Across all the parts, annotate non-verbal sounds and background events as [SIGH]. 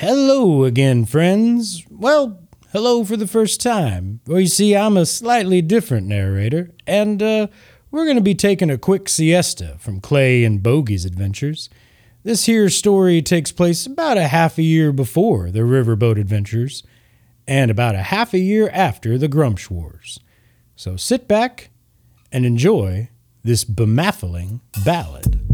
Hello again, friends. Well, hello for the first time. Well, you see, I'm a slightly different narrator, and uh, we're going to be taking a quick siesta from Clay and Bogey's adventures. This here story takes place about a half a year before the Riverboat Adventures, and about a half a year after the Grumsh Wars. So sit back and enjoy this bemaffling ballad.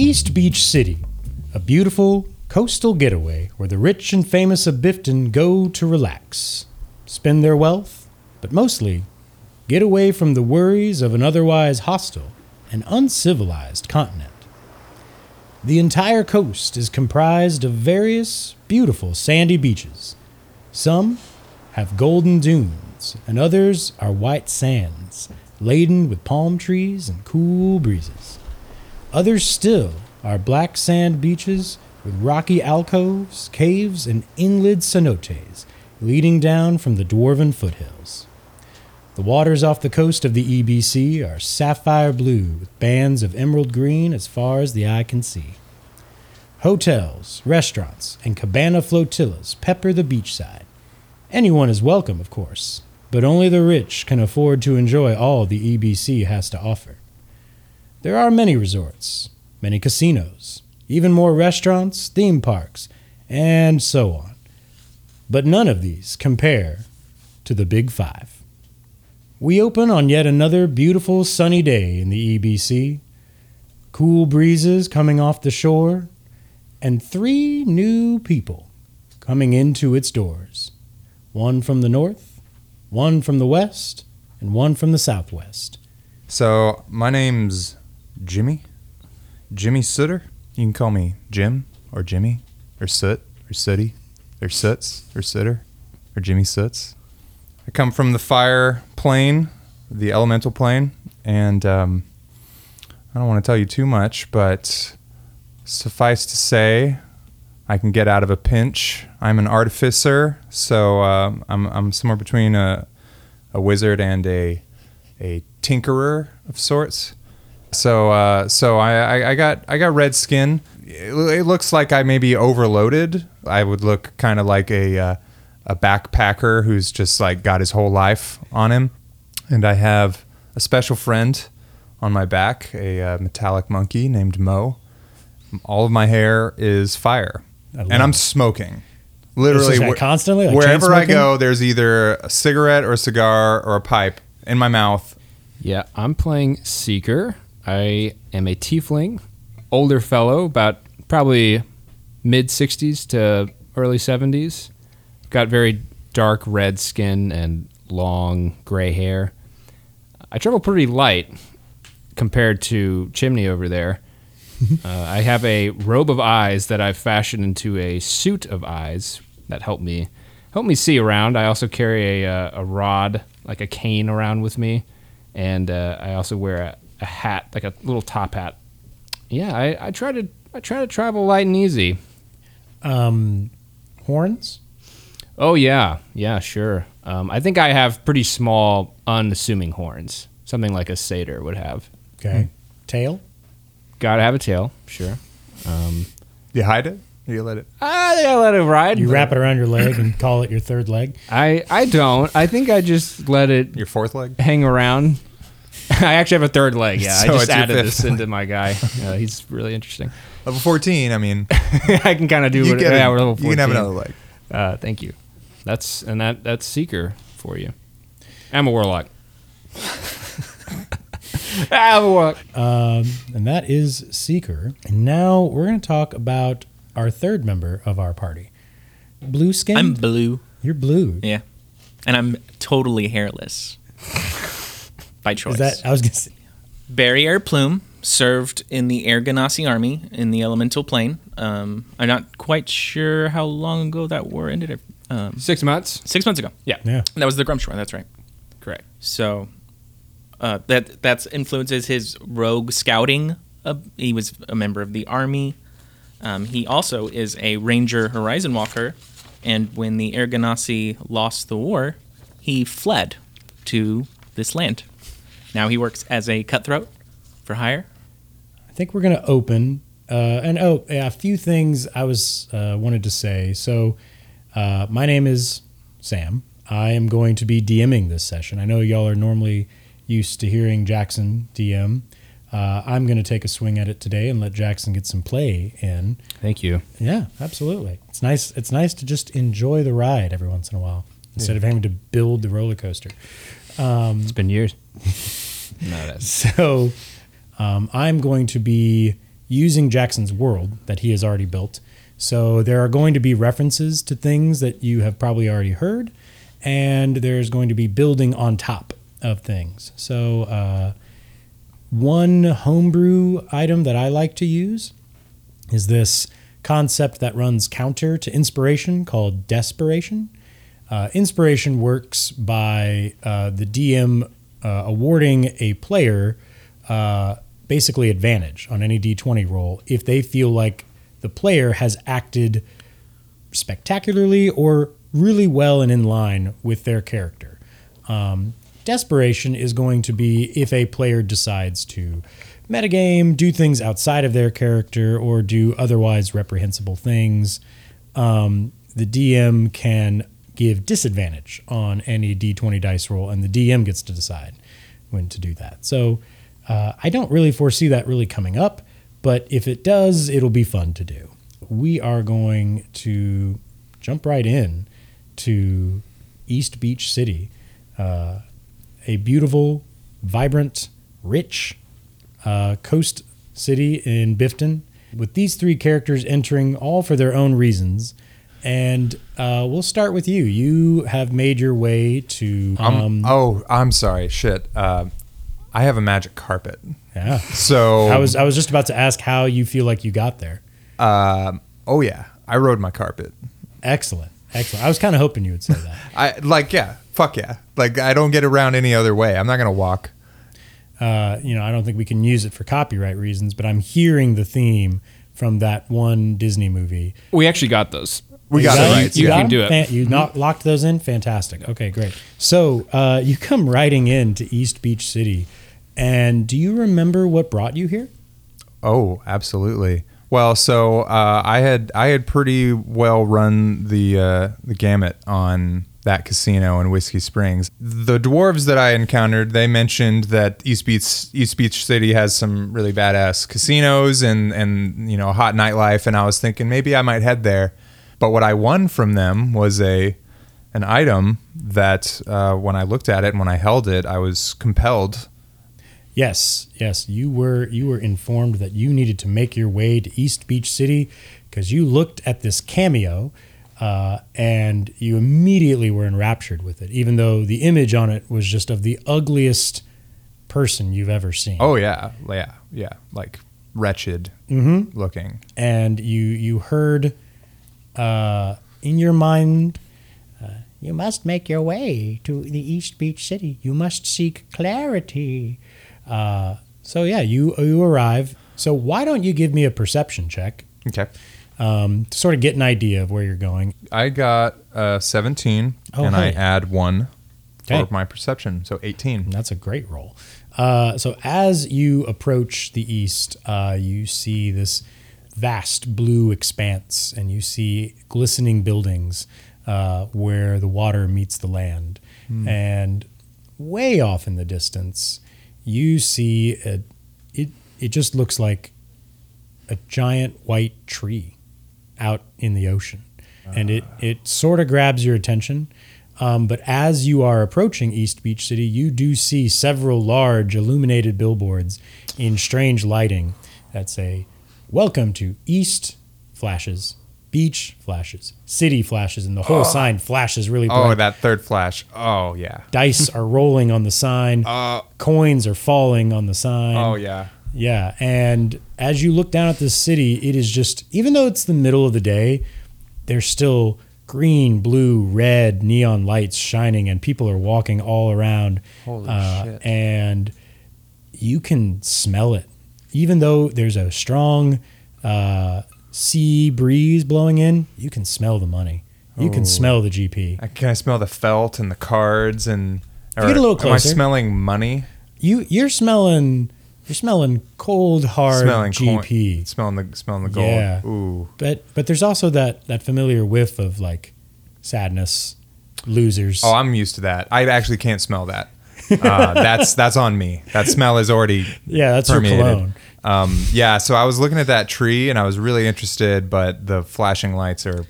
East Beach City, a beautiful coastal getaway where the rich and famous of Bifton go to relax, spend their wealth, but mostly get away from the worries of an otherwise hostile and uncivilized continent. The entire coast is comprised of various beautiful sandy beaches. Some have golden dunes, and others are white sands, laden with palm trees and cool breezes. Others still are black sand beaches with rocky alcoves, caves, and inland cenotes leading down from the dwarven foothills. The waters off the coast of the EBC are sapphire blue with bands of emerald green as far as the eye can see. Hotels, restaurants, and cabana flotillas pepper the beachside. Anyone is welcome, of course, but only the rich can afford to enjoy all the EBC has to offer. There are many resorts, many casinos, even more restaurants, theme parks, and so on. But none of these compare to the Big Five. We open on yet another beautiful sunny day in the EBC, cool breezes coming off the shore, and three new people coming into its doors one from the north, one from the west, and one from the southwest. So my name's Jimmy, Jimmy Sooter. You can call me Jim or Jimmy or Soot or Sooty or Soots or Sooter or Jimmy Soots. I come from the fire plane, the elemental plane, and um, I don't want to tell you too much, but suffice to say, I can get out of a pinch. I'm an artificer, so um, I'm, I'm somewhere between a, a wizard and a, a tinkerer of sorts. So uh, so I, I, I got I got red skin. It, it looks like I may be overloaded. I would look kind of like a uh, a backpacker who's just like got his whole life on him. And I have a special friend on my back, a uh, metallic monkey named Mo. All of my hair is fire, and I'm smoking. Literally, is, like, wh- constantly, like wherever I go, there's either a cigarette or a cigar or a pipe in my mouth. Yeah, I'm playing Seeker. I am a tiefling, older fellow, about probably mid 60s to early 70s. Got very dark red skin and long gray hair. I travel pretty light compared to Chimney over there. [LAUGHS] uh, I have a robe of eyes that I've fashioned into a suit of eyes that help me help me see around. I also carry a, uh, a rod, like a cane, around with me, and uh, I also wear a, a hat, like a little top hat. Yeah, I, I try to I try to travel light and easy. Um, horns? Oh yeah, yeah, sure. Um, I think I have pretty small, unassuming horns, something like a satyr would have. Okay. Tail? Gotta have a tail, sure. Um, You hide it. Or you let it. I think I let it ride. You but wrap it around your leg and call it your third leg? I I don't. I think I just let it Your fourth leg. hang around. [LAUGHS] I actually have a third leg. Yeah, So I just added fifth this into my guy. [LAUGHS] Yeah, he's really interesting. Level 14. I mean, [LAUGHS] I can kind of do you, what get yeah, a- we're level you can have another leg. Uh, thank you. That's and that that's Seeker for you. I'm a warlock. I'm a warlock. Um, and that is Seeker. And now we're going to talk about our third member of our party. Blue skin? I'm blue. You're blue. Yeah. And I'm totally hairless. By choice. Is that, I was going to say, Barry Air Plume served in the Air Genasi Army in the elemental plane. Um, I'm not quite sure how long ago that war ended. Um, Six months. six months ago. Yeah. yeah. That was the Grumsh War. That's right. Correct. So Uh, that that's influences his rogue scouting. Uh, he was a member of the army. Um, he also is a ranger horizon walker, and when the Air Genasi lost the war, he fled to this land. Now he works as a cutthroat for hire. I think we're going to open. Uh, and oh, yeah, a few things I was uh, wanted to say. So, uh, my name is Sam. I am going to be DMing this session. I know y'all are normally used to hearing Jackson DM. Uh, I'm going to take a swing at it today and let Jackson get some play in. Thank you. Yeah, absolutely. It's nice. It's nice to just enjoy the ride every once in a while instead of having to build the roller coaster. It's been years. [LAUGHS] no, So um, I'm going to be using Jackson's world that he has already built. So there are going to be references to things that you have probably already heard, and there's going to be building on top of things. So uh, one homebrew item that I like to use is this concept that runs counter to inspiration called desperation. Uh, inspiration works by uh, the DM uh, awarding a player uh, basically advantage on any d20 roll if they feel like the player has acted spectacularly or really well and in line with their character. Um, desperation is going to be if a player decides to metagame, do things outside of their character, or do otherwise reprehensible things. Um, the DM can give disadvantage on any d20 dice roll, and the DM gets to decide when to do that. So uh, I don't really foresee that really coming up, but if it does, it'll be fun to do. We are going to jump right in to East Beach City, uh, a beautiful, vibrant, rich uh, coast city in Bifton, with these three characters entering all for their own reasons. And uh, we'll start with you. You have made your way to. Um, Um, oh, I'm sorry. Shit. Uh, I have a magic carpet. yeah. So I was I was just about to ask how you feel like you got there. Um, oh yeah, I rode my carpet. Excellent, excellent. I was kind of hoping you would say that. [LAUGHS] I like yeah, fuck yeah. Like I don't get around any other way. I'm not gonna walk. Uh, you know, I don't think we can use it for copyright reasons, but I'm hearing the theme from that one Disney movie. we actually got those. We You got got it it? right. You, You got can do it. Fan- you not locked those in? Fantastic. Okay, great. So uh, you come riding in to East Beach City, and do you remember what brought you here? Oh, absolutely. Well, so uh, I had I had pretty well run the uh, the gamut on that casino in Whiskey Springs. The dwarves that I encountered, they mentioned that East Beach East Beach City has some really badass casinos and and you know hot nightlife, and I was thinking maybe I might head there. But what I won from them was a an item that uh, when I looked at it and when I held it, I was compelled Yes, yes, you were you were informed that you needed to make your way to East Beach City because you looked at this cameo uh, and you immediately were enraptured with it, even though the image on it was just of the ugliest person you've ever seen. Oh yeah, yeah, yeah, like wretched Mm-hmm. looking. and you you heard uh, in your mind, uh, you must make your way to the East Beach City. You must seek clarity. Uh, so yeah, you you arrive. So why don't you give me a perception check Okay. um, to sort of get an idea of where you're going? I got uh, 17, Oh, and I add one Okay. for my perception, so 18. That's a great roll. Uh, so as you approach the east, uh, you see this vast blue expanse, and you see glistening buildings uh, where the water meets the land. And way off in the distance, you see a, it. It just looks like a giant white tree out in the ocean, and it it sort of grabs your attention. Um, but as you are approaching East Beach City, you do see several large illuminated billboards in strange lighting that say, Welcome to East Flashes, Beach Flashes, City Flashes, and the whole sign flashes really bright. Oh, that third flash. Oh, yeah. Dice are rolling on the sign, Uh, coins are falling on the sign. oh, yeah. Yeah, and as you look down at this city, it is just even though it's the middle of the day, there's still green, blue, red neon lights shining, and people are walking all around. Holy uh, shit. And you can smell it. Even though there's a strong uh, sea breeze blowing in, you can smell the money. You can smell the GP. I, can I smell the felt and the cards and? you get a little closer. Am I smelling money? You you're smelling you're smelling cold hard smelling GP. smelling the smelling the gold. Yeah. Ooh. But but there's also that that familiar whiff of like sadness, losers. Oh, I'm used to that. I actually can't smell that. Uh, that's that's on me. That smell is already [LAUGHS] yeah, that's your permeated. cologne. Um, yeah, so I was looking at that tree and I was really interested, but the flashing lights are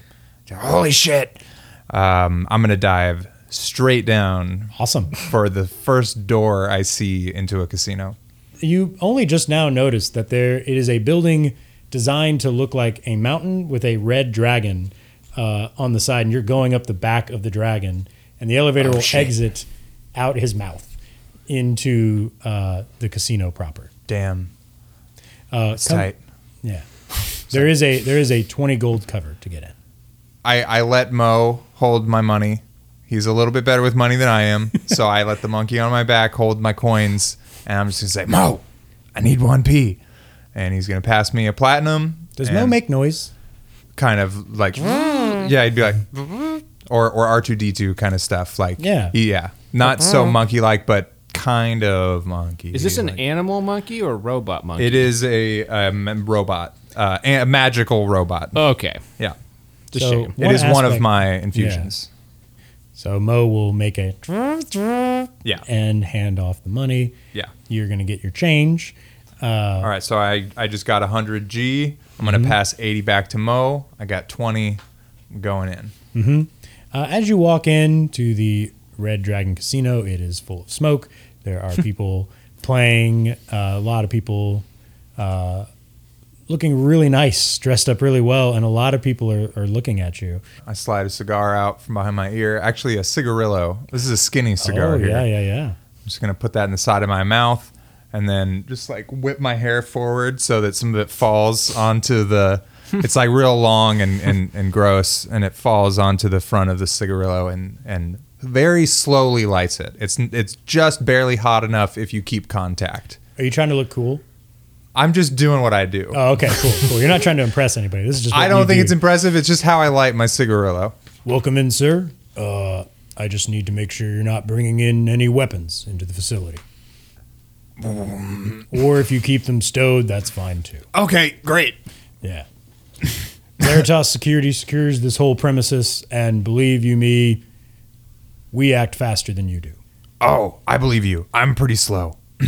holy shit. Um, I'm gonna dive straight down Awesome. for the first door I see into a casino. You only just now noticed that there it is a building designed to look like a mountain with a red dragon uh, on the side, and you're going up the back of the dragon, and the elevator Oh, will shit. exit out his mouth into uh, the casino proper. Damn, Uh, it's come- tight. Yeah. There is a there is a twenty gold cover to get in. I, I let Mo hold my money. He's a little bit better with money than I am, [LAUGHS] so I let the monkey on my back hold my coins, and I'm just gonna say, Mo, I need one p, and he's gonna pass me a platinum. Does Mo make noise? kind of like yeah, he'd be like or or R two D two kind of stuff like Yeah. yeah, not so [LAUGHS] monkey like, but kind of monkey. Is this an like- animal monkey or a robot monkey? It is a, um, robot, uh, a magical robot. Okay. yeah, It's a So- shame. it is one of my infusions. So Mo will make a Yeah, and hand off the money. yeah. You're gonna get your change. Uh, All right, so I, I just got 100 G. I'm going to pass 80 back to Mo. I got 20 I'm going in. Uh, as you walk into the Red Dragon Casino, it is full of smoke. There are [LAUGHS] people playing, uh, a lot of people uh, looking really nice, dressed up really well, and a lot of people are, are looking at you. I slide a cigar out from behind my ear. Actually, a cigarillo. This is a skinny cigar oh, here. yeah, yeah, yeah. I'm just going to put that in the side of my mouth and then just like whip my hair forward so that some of it falls onto the. [LAUGHS] it's like real long and, and, and gross, and it falls onto the front of the cigarillo and, and very slowly lights it. It's it's just barely hot enough if you keep contact. Are you trying to look cool? I'm just doing what I do. Oh, okay, cool, cool. You're not trying to impress anybody. This is just. [LAUGHS] What I don't you think do. it's impressive. It's just how I light my cigarillo. Welcome in, sir. Uh, I just need to make sure you're not bringing in any weapons into the facility. or if you keep them stowed, that's fine too. Okay, great. Yeah. [LAUGHS] Veritas Security secures this whole premises, and believe you me, we act faster than you do. Oh, I believe you. I'm pretty slow. [CLEARS THROAT]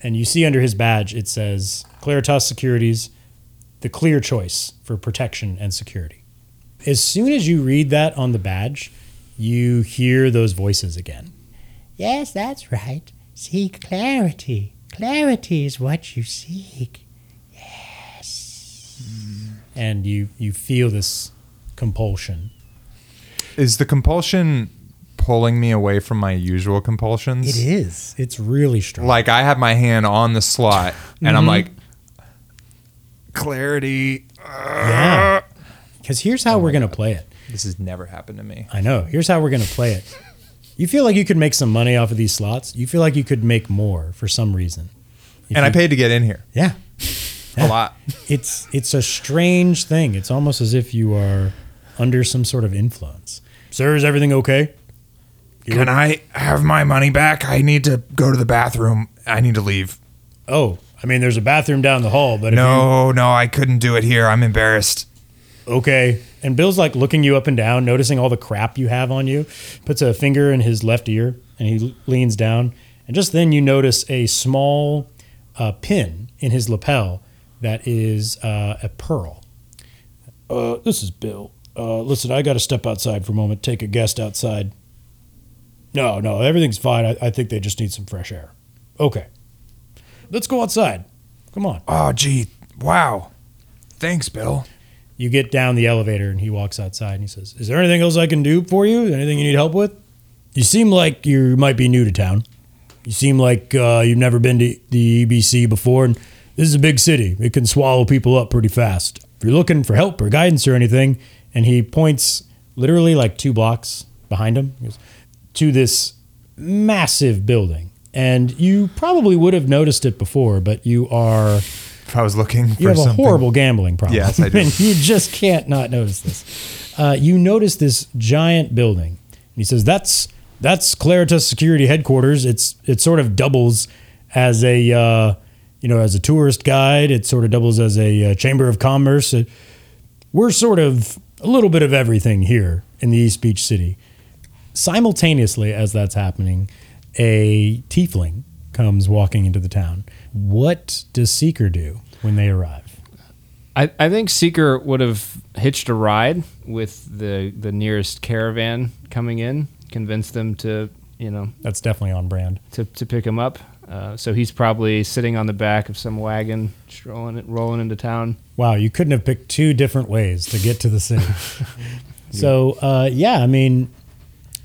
And you see under his badge, it says Claritas Securities, the clear choice for protection and security. As soon as you read that on the badge, you hear those voices again. Yes, that's right. Seek clarity. Clarity is what you seek. Yes and you, you feel this compulsion. Is the compulsion pulling me away from my usual compulsions? It is. It's really strong. Like I have my hand on the slot and I'm mm-hmm. like clarity. yeah. Because here's how oh we're going to play it. This has never happened to me. I know. Here's how we're going to play it. You feel like you could make some money off of these slots. You feel like you could make more for some reason. If And I paid to get in here. Yeah. A lot. It's it's a strange thing. It's almost as if you are under some sort of influence. Sir, is everything okay? Can I have my money back? I need to go to the bathroom. I need to leave. Oh, I mean, there's a bathroom down the hall, but if No, no, I couldn't do it here. I'm embarrassed. you, okay. And Bill's like looking you up and down, noticing all the crap you have on you. Puts a finger in his left ear, and he leans down. And just then, you notice a small uh, pin in his lapel that is uh, a pearl. Uh, this is Bill. Uh, listen, I got to step outside for a moment. Take a guest outside. No, no, everything's fine. I, I think they just need some fresh air. Okay. Let's go outside. Come on. Oh, gee. Wow. Thanks, Bill. You get down the elevator and he walks outside and he says, Is there anything else I can do for you? Anything you need help with? You seem like you might be new to town. You seem like uh, you've never been to the EBC before, and this is a big city. It can swallow people up pretty fast. If you're looking for help or guidance or anything, and he points literally like two blocks behind him he goes, to this massive building. and you probably would have noticed it before, but you are If I was looking for you have a horrible gambling problem. Yes, I [LAUGHS] do. and you just can't not notice this. Uh, you notice this giant building. and He says, "That's that's Claritas Security Headquarters. It's it sort of doubles as a uh, you know as a tourist guide. It sort of doubles as a uh, chamber of commerce. Uh, we're sort of a little bit of everything here in the East Beach City." Simultaneously, as that's happening, a tiefling comes walking into the town. What does Seeker do when they arrive? I, I think Seeker would have hitched a ride with the the nearest caravan coming in, convinced them to you know That's definitely on brand. to, to pick him up. Uh, so he's probably sitting on the back of some wagon, strolling rolling into town. Wow, you couldn't have picked two different ways to get to the city. [LAUGHS] so, uh, yeah, I mean,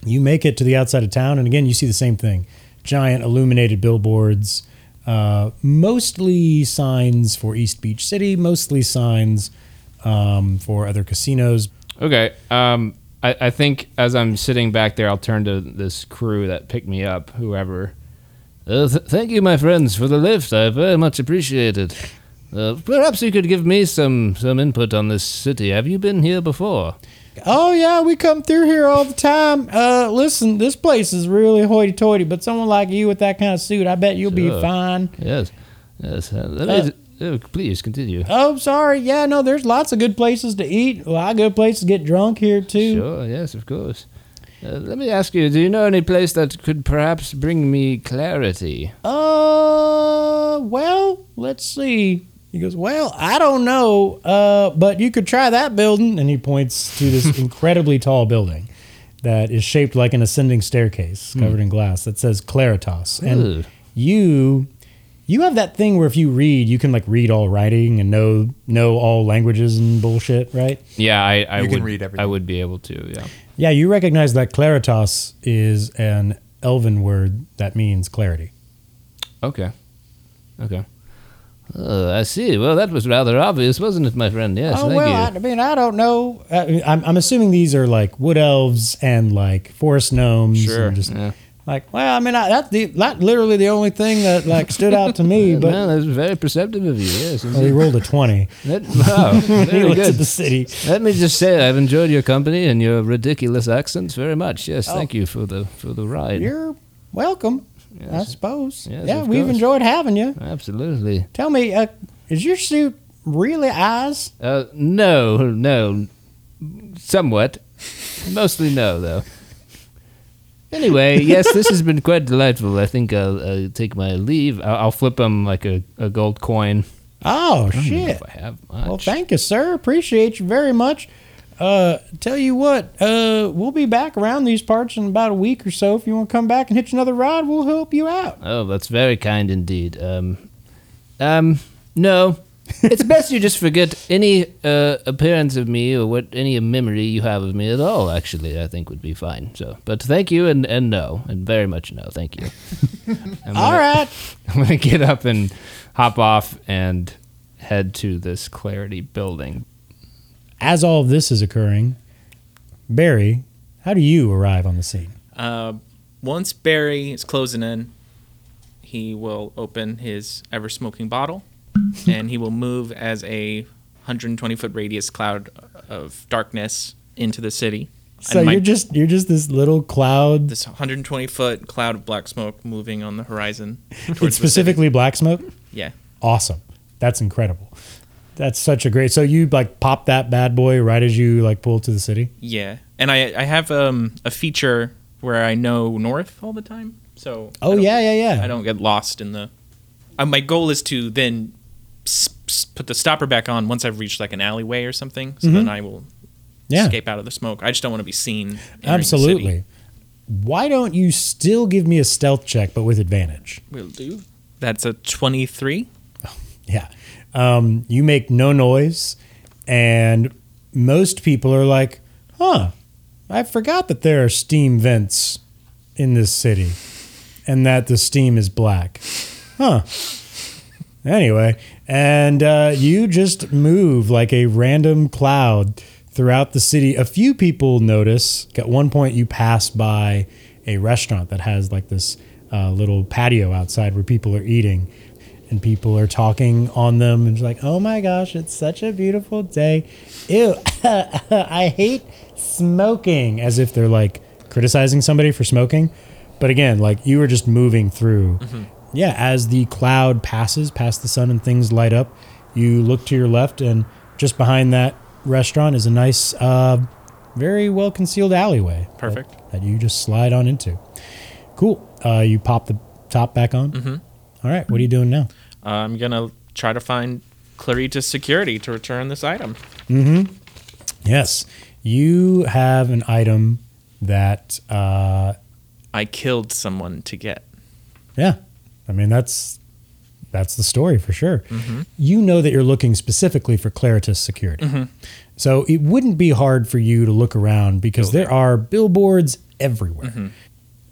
you make it to the outside of town, and again, you see the same thing giant illuminated billboards, uh, mostly signs for East Beach City, mostly signs um, for other casinos. Okay. Um, I, I think as I'm sitting back there, I'll turn to this crew that picked me up, whoever. Uh, th- thank you, my friends, for the lift. I very much appreciate it. Uh, perhaps you could give me some some input on this city. Have you been here before? Oh yeah, we come through here all the time. Uh, listen, this place is really hoity-toity, but someone like you with that kind of suit, I bet you'll be fine. Yes. Yes. Uh, Uh, me, uh, please continue. Oh, sorry. Yeah, no, there's lots of good places to eat. A lot of good places to get drunk here too. Sure, yes, of course. Uh, let me ask you, do you know any place that could perhaps bring me clarity? Uh, well, let's see. He goes, well, I don't know, uh, but you could try that building, and he points to this [LAUGHS] incredibly tall building that is shaped like an ascending staircase covered in glass that says Claritas, and Ooh. you. You have that thing where if you read, you can like read all writing and know know all languages and bullshit, right? Yeah, I, I You would can read everything. I would be able to, yeah. Yeah, you recognize that Claritas is an elven word that means clarity. Okay. Okay. Oh, I see. Well, that was rather obvious, wasn't it, my friend? Yes, oh thank well, you. I, I mean, I don't know. Uh, I'm, I'm assuming these are like wood elves and like forest gnomes. Sure. and just yeah. like, well, I mean, I, that's the that literally the only thing that like stood out to me. [LAUGHS] But Man, that's very perceptive of you. Yes. well, he rolled a twenty. That, wow. [LAUGHS] Very good. the city. Let me just say, I've enjoyed your company and your ridiculous accents very much. Yes, Oh. thank you for the for the ride. You're welcome, I suppose. Yes, yeah, we've course. enjoyed having you. Absolutely. Tell me, uh, is your suit really eyes? Uh, no, no, somewhat. Mostly no, though. Anyway, [LAUGHS] yes, this has been quite delightful. I think I'll, uh take my leave. I'll, I'll flip him like a, a gold coin. Oh I don't know shit! I have much. Well, thank you, sir. Appreciate you very much. Uh, tell you what, uh, we'll be back around these parts in about a week or so. If you want to come back and hitch another ride, we'll help you out. Oh, that's very kind indeed. Um, um, no. it's [LAUGHS] best you just forget any uh, appearance of me or what any memory you have of me at all. Actually, I think would be fine. So, but thank you and, and no, and very much no. Thank you. [LAUGHS] Gonna- right. [LAUGHS] I'm gonna get up and hop off and head to this Clarity building. As all of this is occurring, Barry, how do you arrive on the scene? Uh, once Barry is closing in, he will open his ever smoking bottle, [LAUGHS] and he will move as a 120 foot radius cloud of darkness into the city. So And my- you're just you're just this little cloud. this 120 foot cloud of black smoke moving on the horizon. [LAUGHS] towards It's specifically black smoke. Yeah. Awesome. That's incredible. That's such a great. So you like pop that bad boy right as you like pull to the city. Yeah, and I I have um a feature where I know north all the time. So Oh yeah, yeah, yeah. I don't get lost in the. Uh, my goal is to then s- s- put the stopper back on once I've reached like an alleyway or something. So then I will Mm-hmm. Yeah. escape out of the smoke. I just don't want to be seen. entering the city. Absolutely. Why don't you still give me a stealth check, but with advantage? Will do. That's a twenty-three. [LAUGHS] Yeah. Um, you make no noise, and most people are like, huh, I forgot that there are steam vents in this city and that the steam is black. Huh. Anyway, and uh, you just move like a random cloud throughout the city. A few people notice. At one point, you pass by a restaurant that has like this uh, little patio outside where people are eating, and people are talking on them, and it's like, oh my gosh, it's such a beautiful day. Ew, [LAUGHS] I hate smoking, as if they're like criticizing somebody for smoking. But again, like you were just moving through. Yeah, as the cloud passes past the sun and things light up, you look to your left, and just behind that restaurant is a nice, uh, very well concealed alleyway. Perfect. That, you just slide on into. Cool. Uh, you pop the top back on. Mm-hmm. right. What are you doing now? I'm gonna try to find Claritas Security to return this item. Mm-hmm. Yes, you have an item that. Uh, I killed someone to get. Yeah, I mean that's that's the story for sure. Mm-hmm. You know that you're looking specifically for Claritas security, mm-hmm. so it wouldn't be hard for you to look around because there are billboards everywhere.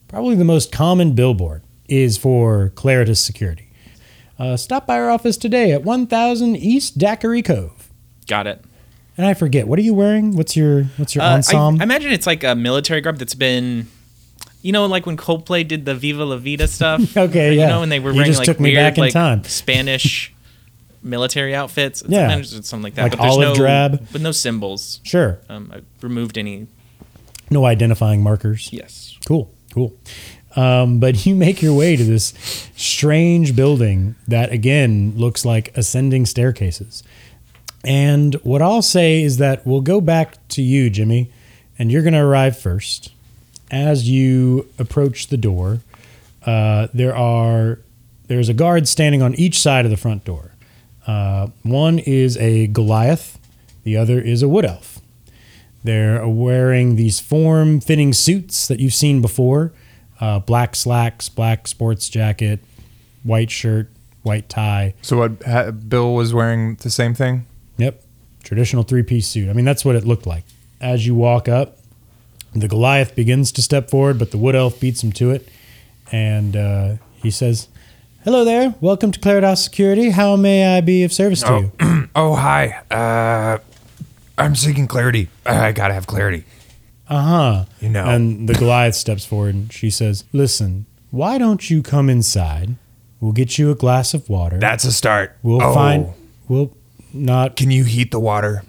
Probably the most common billboard is for Claritas security. Uh, stop by our office today at 1000 East Daiquiri Cove. Got it. And I forget, what are you wearing? What's your what's your Uh, ensemble? I imagine it's like a military garb that's been, you know, like when Coldplay did the Viva La Vida stuff. [LAUGHS] Okay, you yeah. know, when they were You wearing like weird, back in like time. Spanish [LAUGHS] military outfits. Yeah. Sometimes something like that. Like but there's olive no, drab? with no symbols. sure. Um, I removed any. No identifying markers. Yes. Cool, cool. Um, but you make your way to this strange building that again looks like ascending staircases. And what I'll say is that we'll go back to you, Jimmy, and you're going to arrive first. As you approach the door, uh, there are there's a guard standing on each side of the front door. Uh, one is a Goliath, the other is a wood elf. They're wearing these form fitting suits that you've seen before uh, black slacks, black sports jacket, white shirt, white tie. So what? Ha, Bill was wearing the same thing. Yep. Traditional three piece suit. I mean, that's what it looked like. As you walk up, the Goliath begins to step forward, but the wood elf beats him to it. And uh, he says, Hello there. Welcome to Claritas Security. How may I be of service to you? [CLEARS THROAT] Oh hi. Uh, I'm seeking clarity. I gotta have clarity. Uh huh. You know. And the Goliath steps forward and she says, Listen, why don't you come inside? We'll get you a glass of water. That's a start. we'll oh, find. We'll not. Can you heat the water?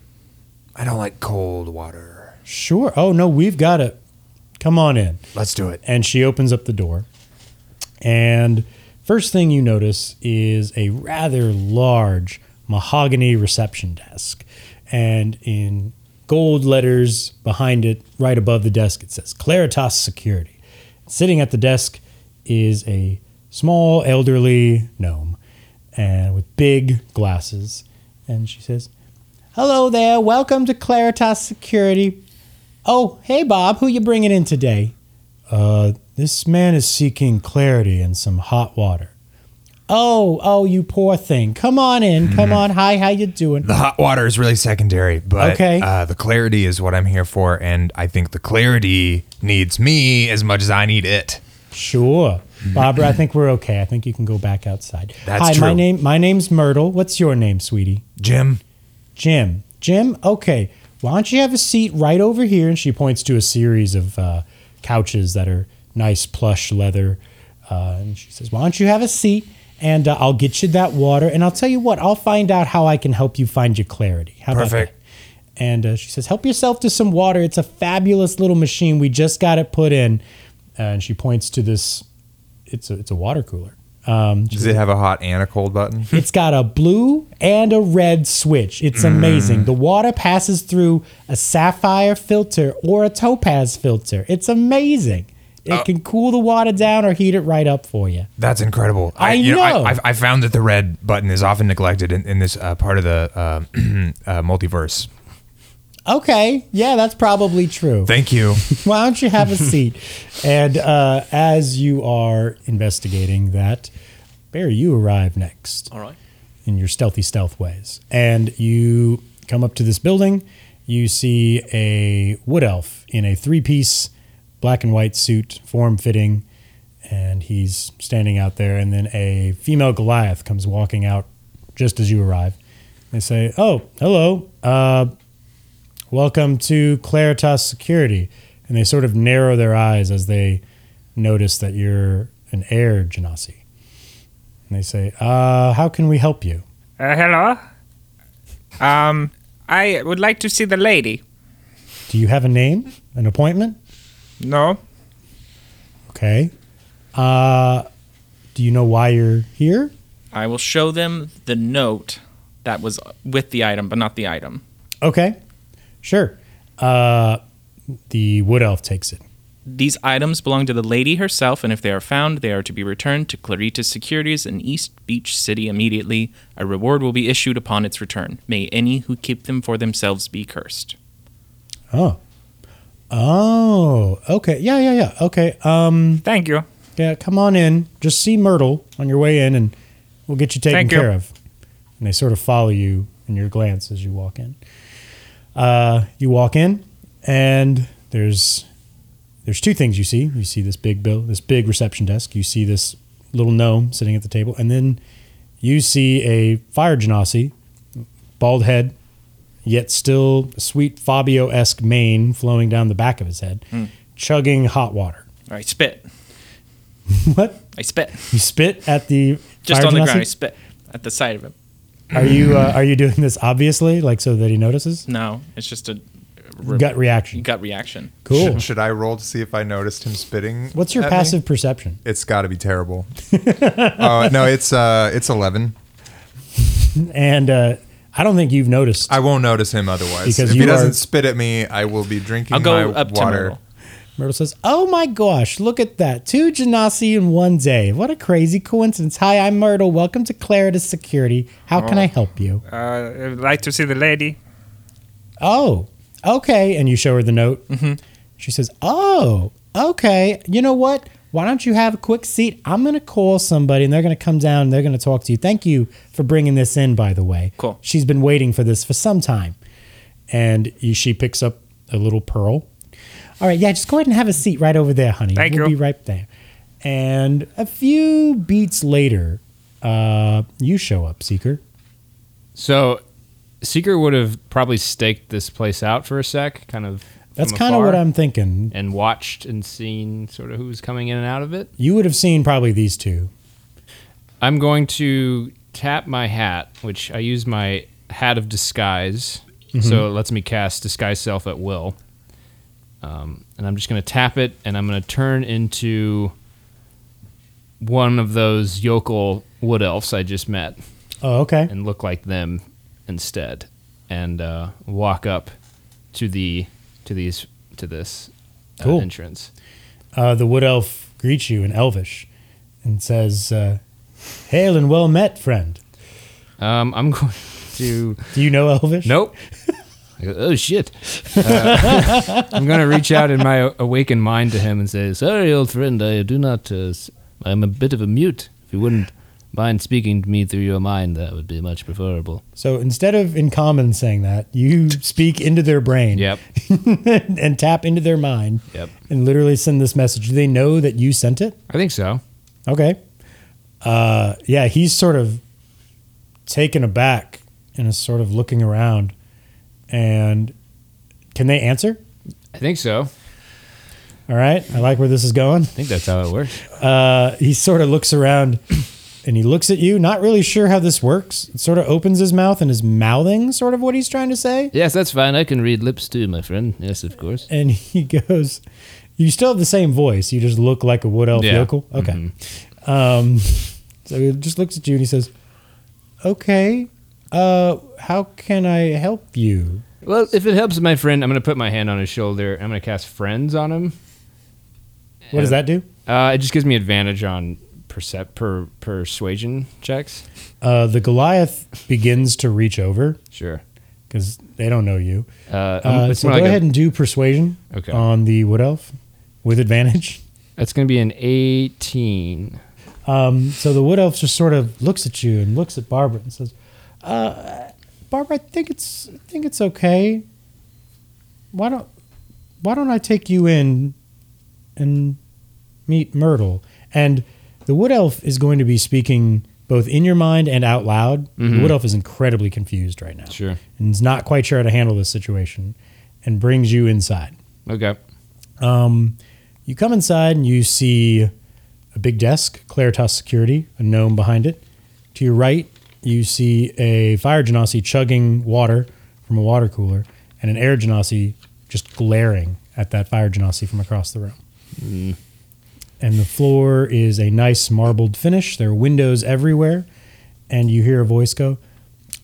I don't like cold water. Sure. Oh, no, we've got it. Come on in. Let's do it. And she opens up the door. And first thing you notice is a rather large mahogany reception desk. And in gold letters behind it, right above the desk, it says Claritas Security. Sitting at the desk is a small elderly gnome and with big glasses. And she says, Hello there. Welcome to Claritas Security. Oh, hey, Bob. Who you bringing in today? Uh, this man is seeking clarity and some hot water. Oh, oh, you poor thing. Come on in. Come on. Hi, how you doing? The hot water is really secondary, but Okay. uh, the clarity is what I'm here for, and I think the clarity needs me as much as I need it. Sure. Barbara, I think we're okay. I think you can go back outside. That's Hi, my true. name my name's Myrtle. What's your name, sweetie? Jim, Jim. Jim? Okay. Why don't you have a seat right over here? And she points to a series of uh, couches that are nice plush leather. Uh, and she says, Why don't you have a seat? And uh, I'll get you that water. And I'll tell you what, I'll find out how I can help you find your clarity. How Perfect. And uh, she says, Help yourself to some water. It's a fabulous little machine. We just got it put in. and she points to this. It's a, it's a water cooler. Um, does it have a hot and a cold button? [LAUGHS] it's got a blue and a red switch. It's amazing. The water passes through a sapphire filter or a topaz filter. It's amazing. It can cool the water down or heat it right up for you. That's incredible. I you know. I, I've, I found that the red button is often neglected in, in this uh, part of the uh, [CLEARS THROAT] uh, multiverse. Okay, yeah, that's probably true. Thank you. [LAUGHS] Why don't you have a seat? and uh, as you are investigating that, Barry, you arrive next. All right. in your stealthy stealth ways. And you come up to this building, you see a wood elf in a three piece black and white suit, form fitting, and he's standing out there. And then a female Goliath comes walking out just as you arrive. They say, Oh, hello. Uh, welcome to Claritas Security. And they sort of narrow their eyes as they notice that you're an air genasi. And they say, uh, how can we help you? Uh, hello. Um, I would like to see the lady. Do you have a name? An appointment? No. Okay. Uh, do you know why you're here? I will show them the note that was with the item, but not the item. Okay. Sure. Uh, the wood elf takes it. These items belong to the lady herself, and if they are found, they are to be returned to Claritas Securities in East Beach City immediately. A reward will be issued upon its return. May any who keep them for themselves be cursed. Oh. Oh, okay. Yeah, yeah, yeah. Okay. Um, Thank you. yeah, come on in. Just see Myrtle on your way in and we'll get you taken Thank you. care of. And they sort of follow you in your glance as you walk in. Uh, you walk in and there's there's two things you see. You see this big bill, this big reception desk. You see this little gnome sitting at the table, and then you see a fire genasi, bald head, yet still sweet Fabio esque mane flowing down the back of his head, chugging hot water. I spit. [LAUGHS] what? I spit. You spit at the Just fire on the ground. I spit at the side of him. Are you uh, [CLEARS THROAT] are you doing this obviously, like so that he notices? No, it's just a re- Gut reaction. gut reaction. Cool. Should, should I roll to see if I noticed him spitting? What's your at me? passive perception? It's got to be terrible. [LAUGHS] uh, no, it's uh, it's eleven. [LAUGHS] And uh, I don't think you've noticed. I won't notice him otherwise. Because if you he doesn't are- spit at me, I will be drinking I'll go my up to water. Myrtle. Myrtle says, "Oh my gosh, look at that! Two Genasi in one day. What a crazy coincidence! Hi, I'm Myrtle. Welcome to Claritas Security. How can I help you? Uh, I would like to see the lady. Oh, okay." And you show her the note. Mm-hmm. She says, "Oh, okay. You know what? Why don't you have a quick seat? I'm going to call somebody, and they're going to come down and they're going to talk to you. Thank you for bringing this in, by the way. Cool. She's been waiting for this for some time." And she picks up a little pearl. All right, yeah, just go ahead and have a seat right over there, honey. Thank we'll you. be right there. And a few beats later, uh, you show up, Seeker. So, Seeker would have probably staked this place out for a sec, kind of. That's kind of what I'm thinking. And watched and seen sort of who's coming in and out of it. You would have seen probably these two. I'm going to tap my hat, which I use my hat of disguise, so it lets me cast disguise self at will. Um, and I'm just going to tap it, and I'm going to turn into one of those yokel wood elves I just met, Oh, okay. and look like them instead, and uh, walk up to the to these to this uh, Cool. entrance. Uh, the wood elf greets you in Elvish and says, uh, "Hail and well met, friend." Um, I'm [LAUGHS] going to. Do you know Elvish? Nope. I go, oh shit! Uh, [LAUGHS] I'm gonna reach out in my awakened mind to him and say, "Sorry, old friend, I do not. Uh, I'm a bit of a mute. If you wouldn't mind speaking to me through your mind, that would be much preferable." So instead of in common saying that, you speak into their brain. Yep. [LAUGHS] and tap into their mind. Yep. And literally send this message. Do they know that you sent it? I think so. Okay. Uh, yeah, he's sort of taken aback and is sort of looking around. And can they answer? I think so. All right. I like where this is going. I think that's how it works. Uh, he sort of looks around and he looks at you, not really sure how this works. It sort of opens his mouth and is mouthing sort of what he's trying to say. Yes, that's fine. I can read lips too, my friend. Yes, of course. And he [LAUGHS] goes, You still have the same voice. You just look like a wood elf Yeah. yokel. Okay. Um, [LAUGHS] so he just looks at you and he says, Okay, uh, how can I help you? Well, if it helps my friend, I'm gonna put my hand on his shoulder. I'm gonna cast friends on him. What does that do? Uh, it just gives me advantage on percep- per persuasion checks. Uh, the Goliath begins to reach over Sure. because they don't know you. Uh, Uh, so go like a- ahead and do persuasion Okay. on the wood elf with advantage. That's going to be an 18. Um, so the wood elf just sort of looks at you and looks at Barbara and says, uh, "Barbara, I think it's I think it's okay. Why don't Why don't I take you in and meet Myrtle?" And the wood elf is going to be speaking both in your mind and out loud. The wood elf is incredibly confused right now Sure. and is not quite sure how to handle this situation, and brings you inside. Okay. Um, you come inside and you see a big desk, Claritas Security, a gnome behind it. To your right, you see a fire genasi chugging water from a water cooler, and an air genasi just glaring at that fire genasi from across the room. And the floor is a nice marbled finish. There are windows everywhere, and you hear a voice go,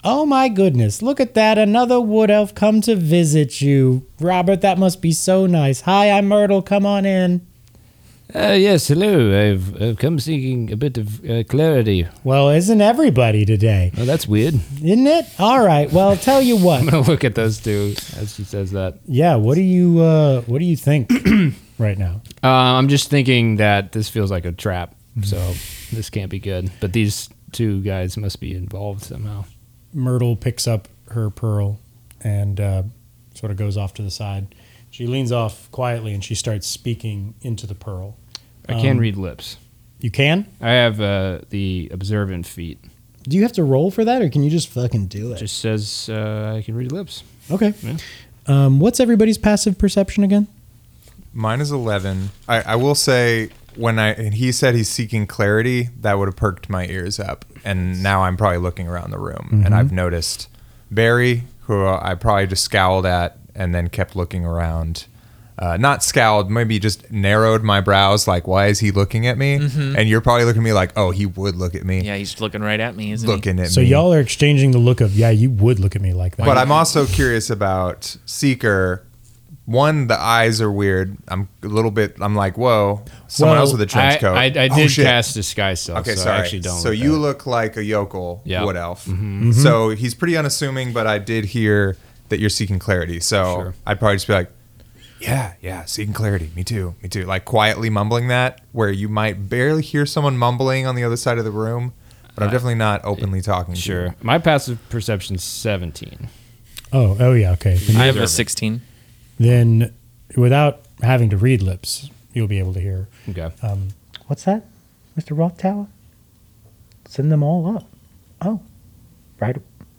Oh my goodness, look at that. Another wood elf come to visit you. Robert, that must be so nice. Hi, I'm Myrtle. Come on in. Uh, yes, hello. I've, I've come seeking a bit of uh, clarity. Well, isn't everybody today? Oh, that's weird. Isn't it? All right. Well, tell you [LAUGHS] what. I'm gonna look at those two as she says that. Yeah, what do you uh what do you think [CLEARS THROAT] right now? Uh, I'm just thinking that this feels like a trap, so this can't be good. But these two guys must be involved somehow. Myrtle picks up her pearl and uh, sort of goes off to the side. She leans off quietly and she starts speaking into the pearl. I can Um, read lips. You can? I have uh, the observant feat. Do you have to roll for that or can you just fucking do It it? just says uh, I can read lips. Okay. Yeah. Um, what's everybody's passive perception again? Mine is 11. I, I will say, when I and he said he's seeking clarity, that would have perked my ears up. And now I'm probably looking around the room and I've noticed Barry, who I probably just scowled at and then kept looking around. Uh, not scowled, maybe just narrowed my brows, like, why is he looking at me? And you're probably looking at me like, oh, he would look at me. Yeah, he's looking right at me, isn't looking at So me. So y'all are exchanging the look of, yeah, you would look at me like that. But I'm also curious about Seeker. One, the eyes are weird. I'm a little bit. I'm like, whoa, someone Well, else with a trench I, coat. I, I Oh, did shit. cast disguise self. Okay, so sorry. I actually don't. so look you that. look like a yokel Yeah. wood elf. Mm-hmm. So he's pretty unassuming, but I did hear that you're seeking clarity. So Sure. I'd probably just be like, yeah, yeah, seeking clarity. Me too. Me too. Like quietly mumbling that, where you might barely hear someone mumbling on the other side of the room, but I'm definitely not openly talking. to you. Sure. My passive perception's 17. oh, oh yeah, okay. I have a 16. Then without having to read lips, you'll be able to hear Okay. Um, what's that, Mr. Rothtower? Send them all up. Oh, right,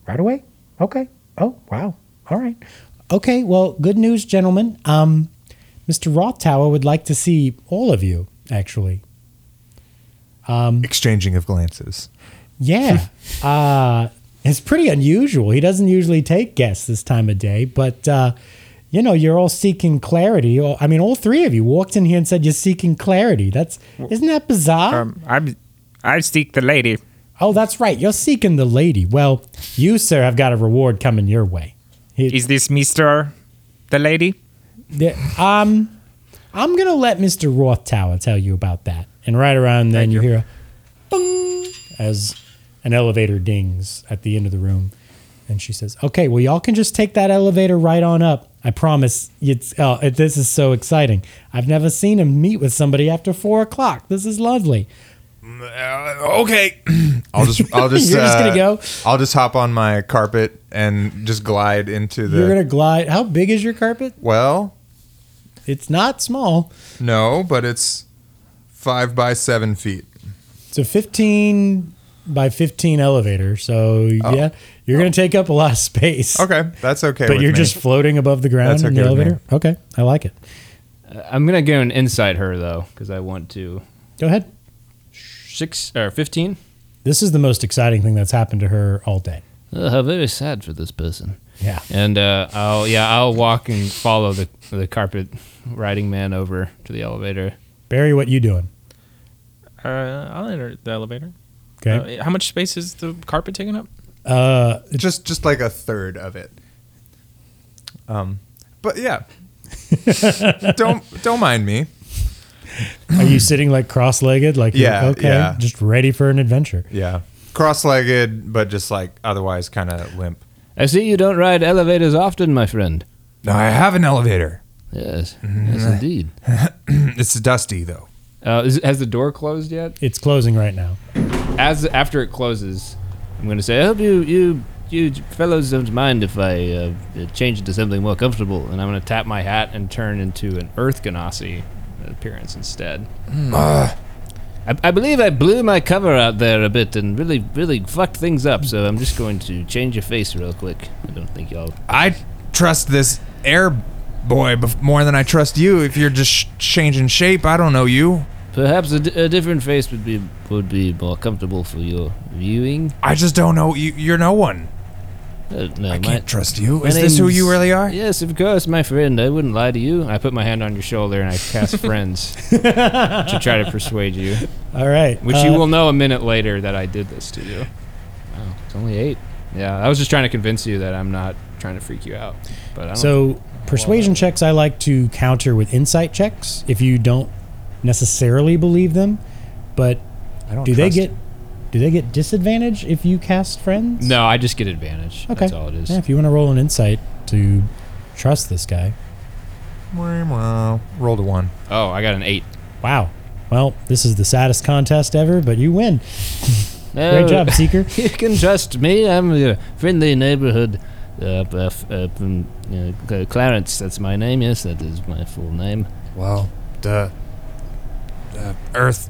right away. Okay. Oh, wow. All right. Okay. Well, good news, gentlemen. Um, Mr. Rothtower would like to see all of you. Actually, Exchanging of glances. yeah. [LAUGHS] uh, it's pretty unusual. He doesn't usually take guests this time of day, but uh, you know, you're all seeking clarity. I mean, all three of you walked in here and said you're seeking clarity. That's isn't that bizarre? Um, I'm, I seek the lady. Oh, that's right. You're seeking the lady. Well, you, sir, have got a reward coming your way. He- Is this Mister, the lady? the- um, I'm gonna let Mr. Rothtower tell you about that. And right around then, you. hear a as an elevator dings at the end of the room, and she says, "Okay, well, y'all can just take that elevator right on up. I promise. It's oh, it, this is so exciting. I've never seen him meet with somebody after four o'clock. This is lovely. Uh, okay. [CLEARS THROAT] I'll just. I'll just. [LAUGHS] You're just gonna uh, go? I'll just hop on my carpet and just glide into the. You're gonna glide. How big is your carpet? well, It's not small." no, but it's five by seven feet. It's a 15 by 15 elevator. So, yeah, you're going to take up a lot of space. Oh. Okay, that's okay. But with you're me. just floating above the ground That's in the okay with me. elevator? Okay. I like it. Uh, I'm going to go and inside her, though, because I want to. Go ahead. Six or 15? This is the most exciting thing that's happened to her all day. Uh, how very sad for this person. Yeah. And uh, I'll yeah I'll walk and follow the the carpet riding man over to the elevator. Barry, what you doing? Uh, I'll enter the elevator. Okay. Uh, how much space is the carpet taking up? Uh, just just like a third of it. Um, but yeah, [LAUGHS] don't don't mind me. are you sitting like cross-legged like Yeah, okay, yeah. just ready for an adventure. Yeah, cross-legged, but just like otherwise kind of limp. I see you don't ride elevators often, my friend. No, I have an elevator. Yes, yes indeed. [CLEARS THROAT] It's dusty though. Uh, is, has the door closed yet? It's closing right now. As after it closes, I'm going to say, I hope you you you fellows don't mind if I uh, change it to something more comfortable. And I'm going to tap my hat and turn into an Earth Genasi appearance instead. I, I believe I blew my cover out there a bit and really, really fucked things up. So I'm just going to change your face real quick. I don't think y'all. I trust this air boy more than I trust you. If you're just sh- changing shape, I don't know you. Perhaps a, a different face would be would be more comfortable for your viewing. I just don't know. You, you're no one. Uh, no, I my- can't trust you. Is this who you really are? Yes, of course, my friend. I wouldn't lie to you. I put my hand on your shoulder and I cast [LAUGHS] friends to try to persuade you, All right. which uh, you will know a minute later that I did this to you. Oh, it's only eight. Yeah, I was just trying to convince you that I'm not trying to freak you out. But I don't So persuasion checks I like to counter with insight checks if you don't necessarily believe them, but I don't do they trust get do they get disadvantage if you cast friends? No, I just get advantage. Okay. That's all it is. Yeah, if you want to roll an insight to trust this guy. Well, rolled a one. Oh, I got an eight. Wow. Well, this is the saddest contest ever, but you win. [LAUGHS] No, Great job, Seeker. [LAUGHS] You can trust me. I'm your friendly neighborhood. Uh, uh, f- uh, from, uh, Clarence, that's my name. Yes, that is my full name. Well, the, the Earth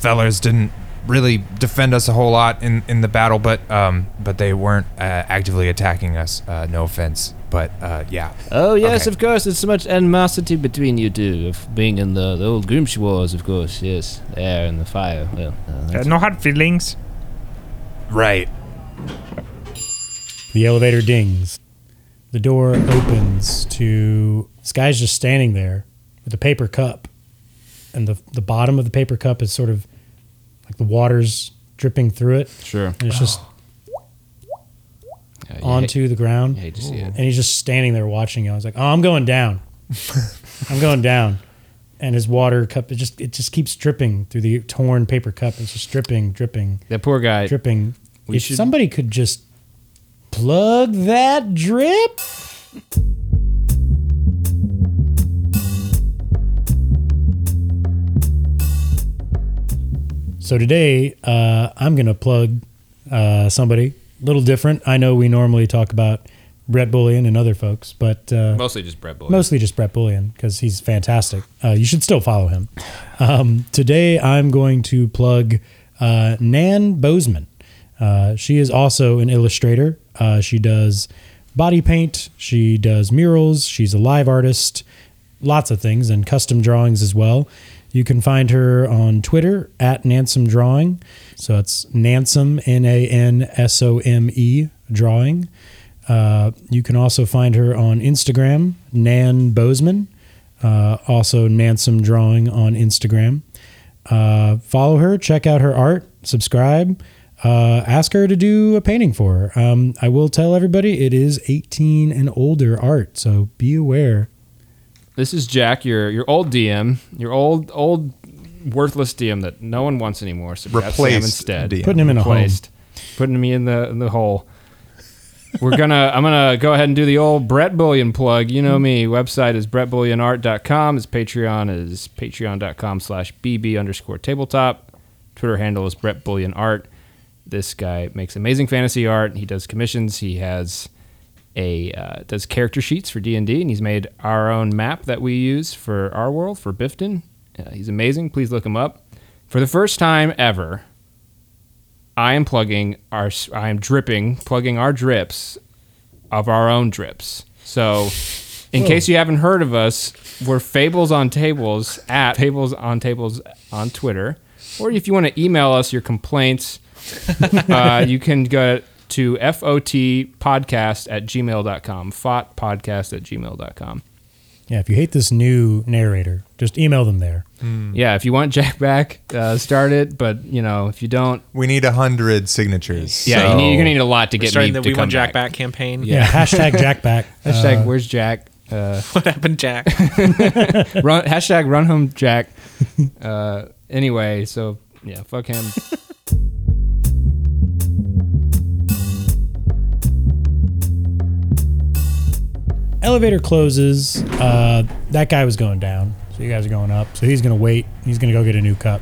fellers didn't really defend us a whole lot in, in the battle, but um, but they weren't uh, actively attacking us. Uh, no offense, but uh, yeah. Oh yes, Okay. of course. There's so much animosity between you two of being in the, the old Grimsh Wars, of course. Yes, the air and the fire. Well, uh, Uh, no hard feelings. Right. The elevator dings. The door opens to this guy's just standing there with a paper cup. And the the bottom of the paper cup is sort of like the water's dripping through it. Sure. And it's just Yeah, you onto the ground. hate, you hate to see it. And he's just standing there watching it. I was like, "Oh, I'm going down. [LAUGHS] I'm going down." And his water cup, it just it just keeps dripping through the torn paper cup. It's just dripping, dripping, That poor guy. dripping. We if should- somebody could just plug that drip. So today, uh, I'm gonna plug uh, somebody a little different. I know we normally talk about Brett Bullion and other folks, but uh, Mostly just Brett Bullion. mostly just Brett Bullion because he's fantastic. Uh, you should still follow him. Um, today, I'm going to plug uh, Nan Bozeman. Uh, she is also an illustrator. Uh, she does body paint. She does murals. She's a live artist. Lots of things and custom drawings as well. You can find her on Twitter at Nansome Drawing. So it's Nansome, N A N S O M E Drawing. Uh, you can also find her on Instagram, Nan Bozeman. Uh, also, Nansome Drawing on Instagram. Uh, follow her, check out her art, subscribe, uh, ask her to do a painting for her. Um, I will tell everybody it is 18 and older art, so be aware. This is Jack, your your old DM, your old old worthless DM that no one wants anymore. So grab Sam Replaced instead. DM. Putting him in a home. Replaced. Putting me in the in the hole. We're gonna [LAUGHS] I'm gonna go ahead and do the old Brett Bullion plug. You know me. Website is brettbullionart.com. His Patreon is patreon.com slash bb underscore tabletop. Twitter handle is Brett Bullion Art. This guy makes amazing fantasy art. He does commissions. He has a uh, does character sheets for D and D, and he's made our own map that we use for our world for Bifton. Uh, he's amazing. Please look him up. For the first time ever, I am plugging our I am dripping plugging our drips of our own drips. So, in case you haven't heard of us, we're Fables on Tables at Fables on Tables on Twitter, or if you want to email us your complaints, [LAUGHS] uh, you can go to fotpodcast at gmail.com, fotpodcast at gmail.com. Yeah, if you hate this new narrator, just email them there. Yeah, if you want Jack back, uh, start it. But you know, if you don't, We need a hundred signatures. yeah, you need, you're gonna need a lot to We're get me starting the to We come Want Jack back. Back campaign. Yeah, hashtag Jack [LAUGHS] back. Hashtag Uh, Where's Jack? Uh, [LAUGHS] What happened, Jack? [LAUGHS] run, hashtag Run Home Jack. Uh, anyway, so yeah, fuck him. Elevator closes. Uh, that guy was going down, so you guys are going up. So he's gonna wait. He's gonna go get a new cup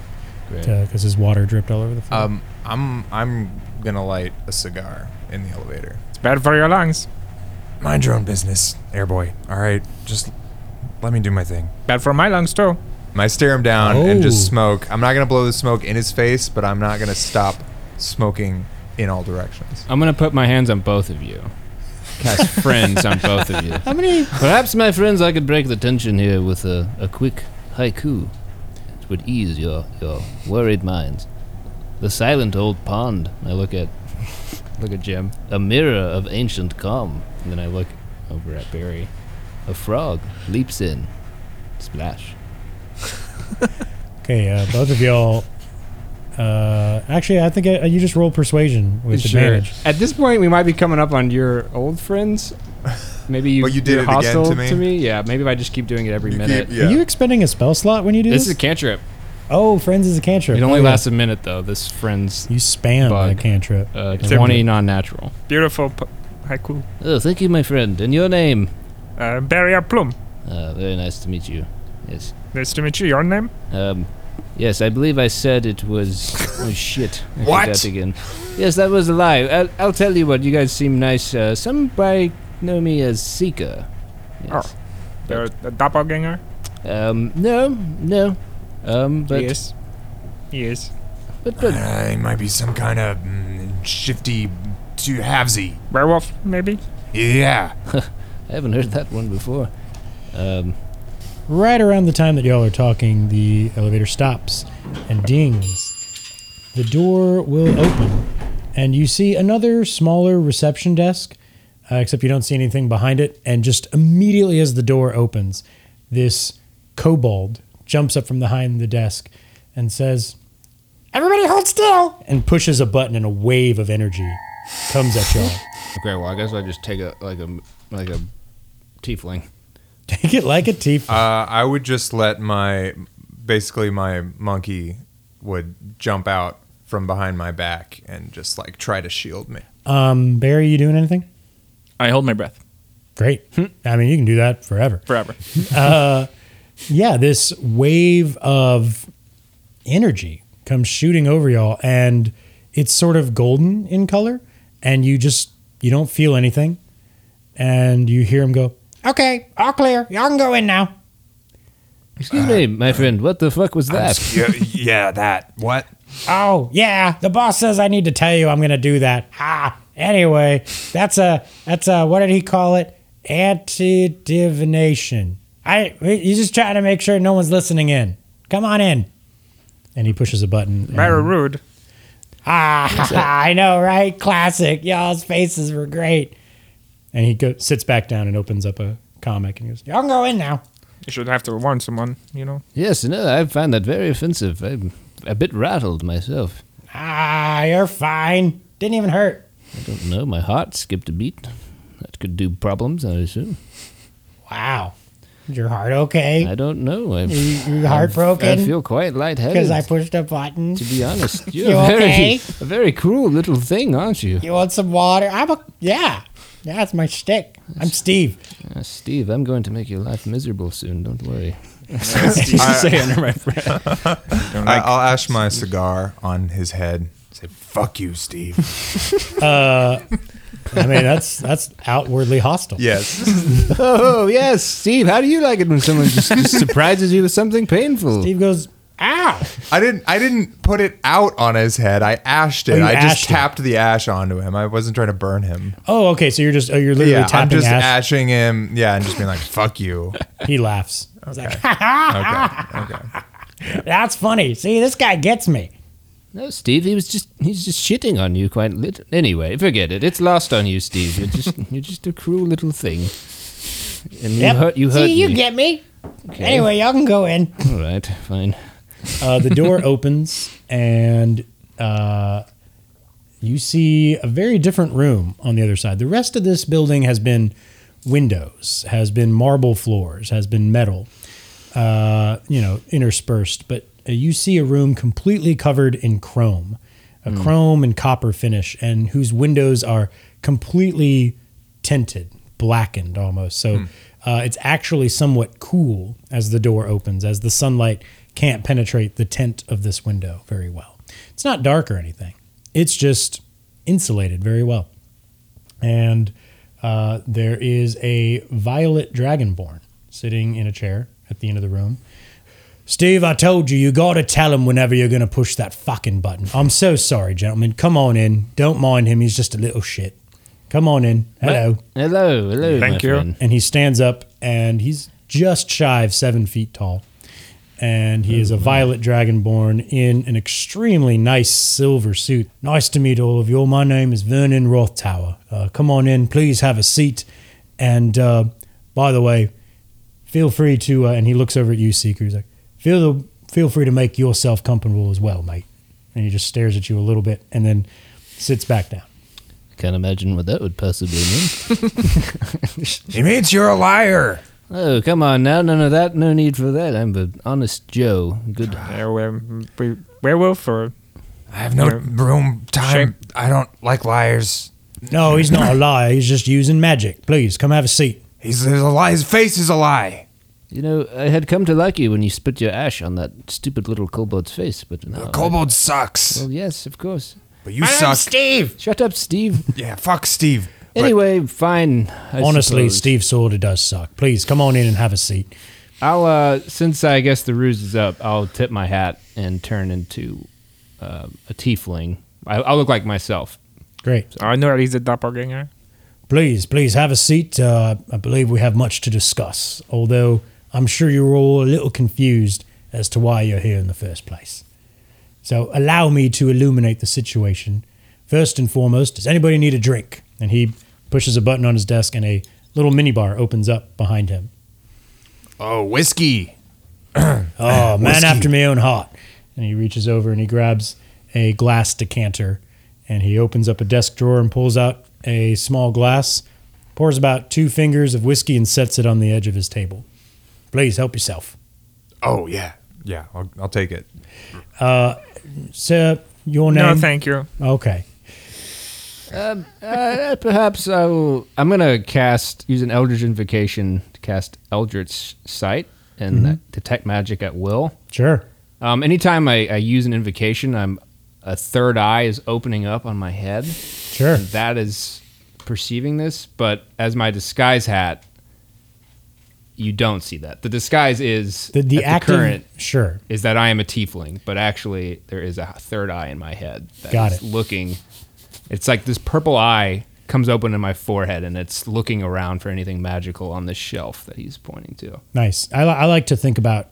because his water dripped all over the floor. Um, I'm I'm gonna light a cigar in the elevator. It's bad for your lungs. Mind your own business, airboy. All right, just let me do my thing. Bad for my lungs too. I stare him down and just Oh. smoke. I'm not gonna blow the smoke in his face, but I'm not gonna stop smoking in all directions. I'm gonna put my hands on both of you. Cast [LAUGHS] friends on both of you. How many? Perhaps, my friends, I could break the tension here with a, a quick haiku. It would ease your, your worried minds. The silent old pond. I look at [LAUGHS] Look at Jim. a mirror of ancient calm. And then I look over at Barry. A frog leaps in. Splash. [LAUGHS] Okay, uh, both of y'all. Uh, actually, I think uh, you just roll persuasion with Sure. advantage. At this point, we might be coming up on your old friends. Maybe you, But you did you're it again hostile to me? Yeah, maybe if I just keep doing it every You minute. keep- yeah. Are you expending a spell slot when you do This this? is a cantrip. oh, friends is a cantrip. It only Oh, yeah. lasts a minute though. This friend's You spam Bug. a cantrip. uh, It's a- twenty non-natural. Beautiful p- haiku. Oh, thank you, my friend. And your name? Uh, Barrier Plum. Uh, very nice to meet you. Yes. Nice to meet you. Your name? Um, yes, I believe I said it was. Oh [LAUGHS] shit! I What? forgot again. Yes, that was a lie. I'll, I'll tell you what. You guys seem nice. Uh, somebody know me as Seeker. Yes. You're a doppelganger? Um, no, no. Um, but yes. He is. but but Uh, he might be some kind of mm, shifty two halvesy. Werewolf, maybe? Yeah. [LAUGHS] I haven't heard that one before. Um, Right around the time that y'all are talking, the elevator stops and dings. The door will open, and you see another smaller reception desk, uh, except you don't see anything behind it. And just immediately as the door opens, this kobold jumps up from behind the desk and says, Everybody hold still. and pushes a button, and a wave of energy comes at y'all. [LAUGHS] Okay, well I guess I just take a like a like a tiefling. [LAUGHS] Take it like a teeth. Uh, I would just let my basically my monkey would jump out from behind my back and just like try to shield me. Um, Barry, you doing anything? I hold my breath Great. I mean, you can do that forever. forever. [LAUGHS] yeah, this wave of energy comes shooting over y'all, and it's sort of golden in color, and you just you don't feel anything, and you hear him go, Okay, all clear. Y'all can go in now. excuse me, my friend. What the fuck was that? yeah, yeah, that. What? Oh, yeah. The boss says I need to tell you I'm going to do that. Ah, anyway, that's a, that's a, what did he call it? Anti divination. I, he's just trying to make sure no one's listening in. Come on in. and he pushes a button. Very rude. Ah, [LAUGHS] I know, right? Classic. Y'all's faces were great. And he go, sits back down and opens up a comic and he goes, Y'all can go in now. You should have to warn someone, you know? yes, no, I find that very offensive. I'm a bit rattled myself. Ah, you're fine. Didn't even hurt. I don't know. My heart skipped a beat. That could do problems, I assume. Wow. Is your heart okay? I don't know. I'm, You, you heartbroken? I heartbroken? feel quite lightheaded. Because I pushed a button. to be honest, [LAUGHS] you're You a very, okay? a very cruel little thing, aren't you? You want some water? I'm a, yeah. Yeah, that's my shtick. I'm Steve. Uh, Steve, I'm going to make your life miserable soon. Don't worry. say under my breath. I, I'll ash my cigar on his head. Say, "Fuck you, Steve." [LAUGHS] I mean, that's that's outwardly hostile. yes. [LAUGHS] Oh yes, Steve. How do you like it when someone just, just surprises you with something painful? Steve goes, Ow. I didn't. I didn't put it out on his head. I ashed Oh, it. you I just ashed it. tapped the ash onto him. I wasn't trying to burn him. "Oh, okay." So you're just oh, you're literally yeah, I'm tapping just ash. ashing him. Yeah, and just being like, "Fuck you." [LAUGHS] He laughs. Okay. okay. Okay. That's funny. See, this guy gets me. No, Steve, he was just he's just shitting on you quite lit. Anyway, forget it. It's lost on you, Steve. You're just [LAUGHS] you're just a cruel little thing. And you Yep. hurt you hurt See, you me. get me. Okay. Anyway, y'all can go in. All right, fine. Uh, the door [LAUGHS] opens and uh, you see a very different room on the other side. The rest of this building has been windows, has been marble floors, has been metal, uh, you know, interspersed. But uh, you see a room completely covered in chrome, a chrome and copper finish, and whose windows are completely tinted, blackened almost. So uh, it's actually somewhat cool as the door opens, as the sunlight can't penetrate the tint of this window very well. It's not dark or anything, it's just insulated very well. And uh, there is a violet dragonborn sitting in a chair at the end of the room. Steve, I told you, you got to tell him whenever you're going to push that fucking button. I'm so sorry, gentlemen. Come on in. Don't mind him. He's just a little shit. Come on in. Hello. Hello, hello, Thank my you. friend. And he stands up and he's just shy of seven feet tall. And he is a violet dragonborn in an extremely nice silver suit. Nice to meet all of you. My name is Vernon Rothtower. Uh, come on in, please have a seat. And uh, by the way, feel free to. Uh, and he looks over at you, Seeker. He's like, feel the, feel free to make yourself comfortable as well, mate. And he just stares at you a little bit, and then sits back down. Can't imagine what that would possibly mean. [LAUGHS] He means you're a liar. Oh, come on now. None of that. No need for that. I'm an honest Joe. Good. [SIGHS] Were- werewolf or I have no Yeah. room, time. I don't like liars. No, he's not a liar. He's just using magic. Please come have a seat. He's, he's a lie. His face is a lie. You know, I had come to like you when you spit your ash on that stupid little kobold's face, but now. The kobold sucks. Well, yes, of course. But you suck. Steve. Shut up, Steve. Yeah, fuck Steve. But Anyway, fine. I Honestly, suppose. Steve sorta does suck. Please come on in and have a seat. I'll uh since I guess the ruse is up, I'll tip my hat and turn into uh, a tiefling. I, I'll look like myself. Great. I know that he's a doppelganger. Please, please have a seat. Uh, I believe we have much to discuss, although I'm sure you're all a little confused as to why you're here in the first place. So allow me to illuminate the situation. First and foremost, does anybody need a drink? And he pushes a button on his desk and a little minibar opens up behind him. oh, whiskey. [CLEARS THROAT] Oh, [CLEARS THROAT] man Whiskey. after my own heart. And he reaches over and he grabs a glass decanter and he opens up a desk drawer and pulls out a small glass, pours about two fingers of whiskey and sets it on the edge of his table. Please help yourself. Oh yeah, yeah. I'll, I'll take it. Uh, Sir, your name? No, thank you. Okay. Uh, perhaps I will. I'm gonna cast use an Eldritch invocation to cast Eldritch Sight and uh, detect magic at will. Sure. Um, anytime I, I use an invocation, I'm a third eye is opening up on my head. Sure. That is perceiving this, but as my disguise hat, you don't see that. The disguise is The, the active. current Sure. is that I am a tiefling, but actually there is a third eye in my head that Got is it. looking. It's like this purple eye comes open in my forehead, and it's looking around for anything magical on the shelf that he's pointing to. Nice. I, li- I like to think about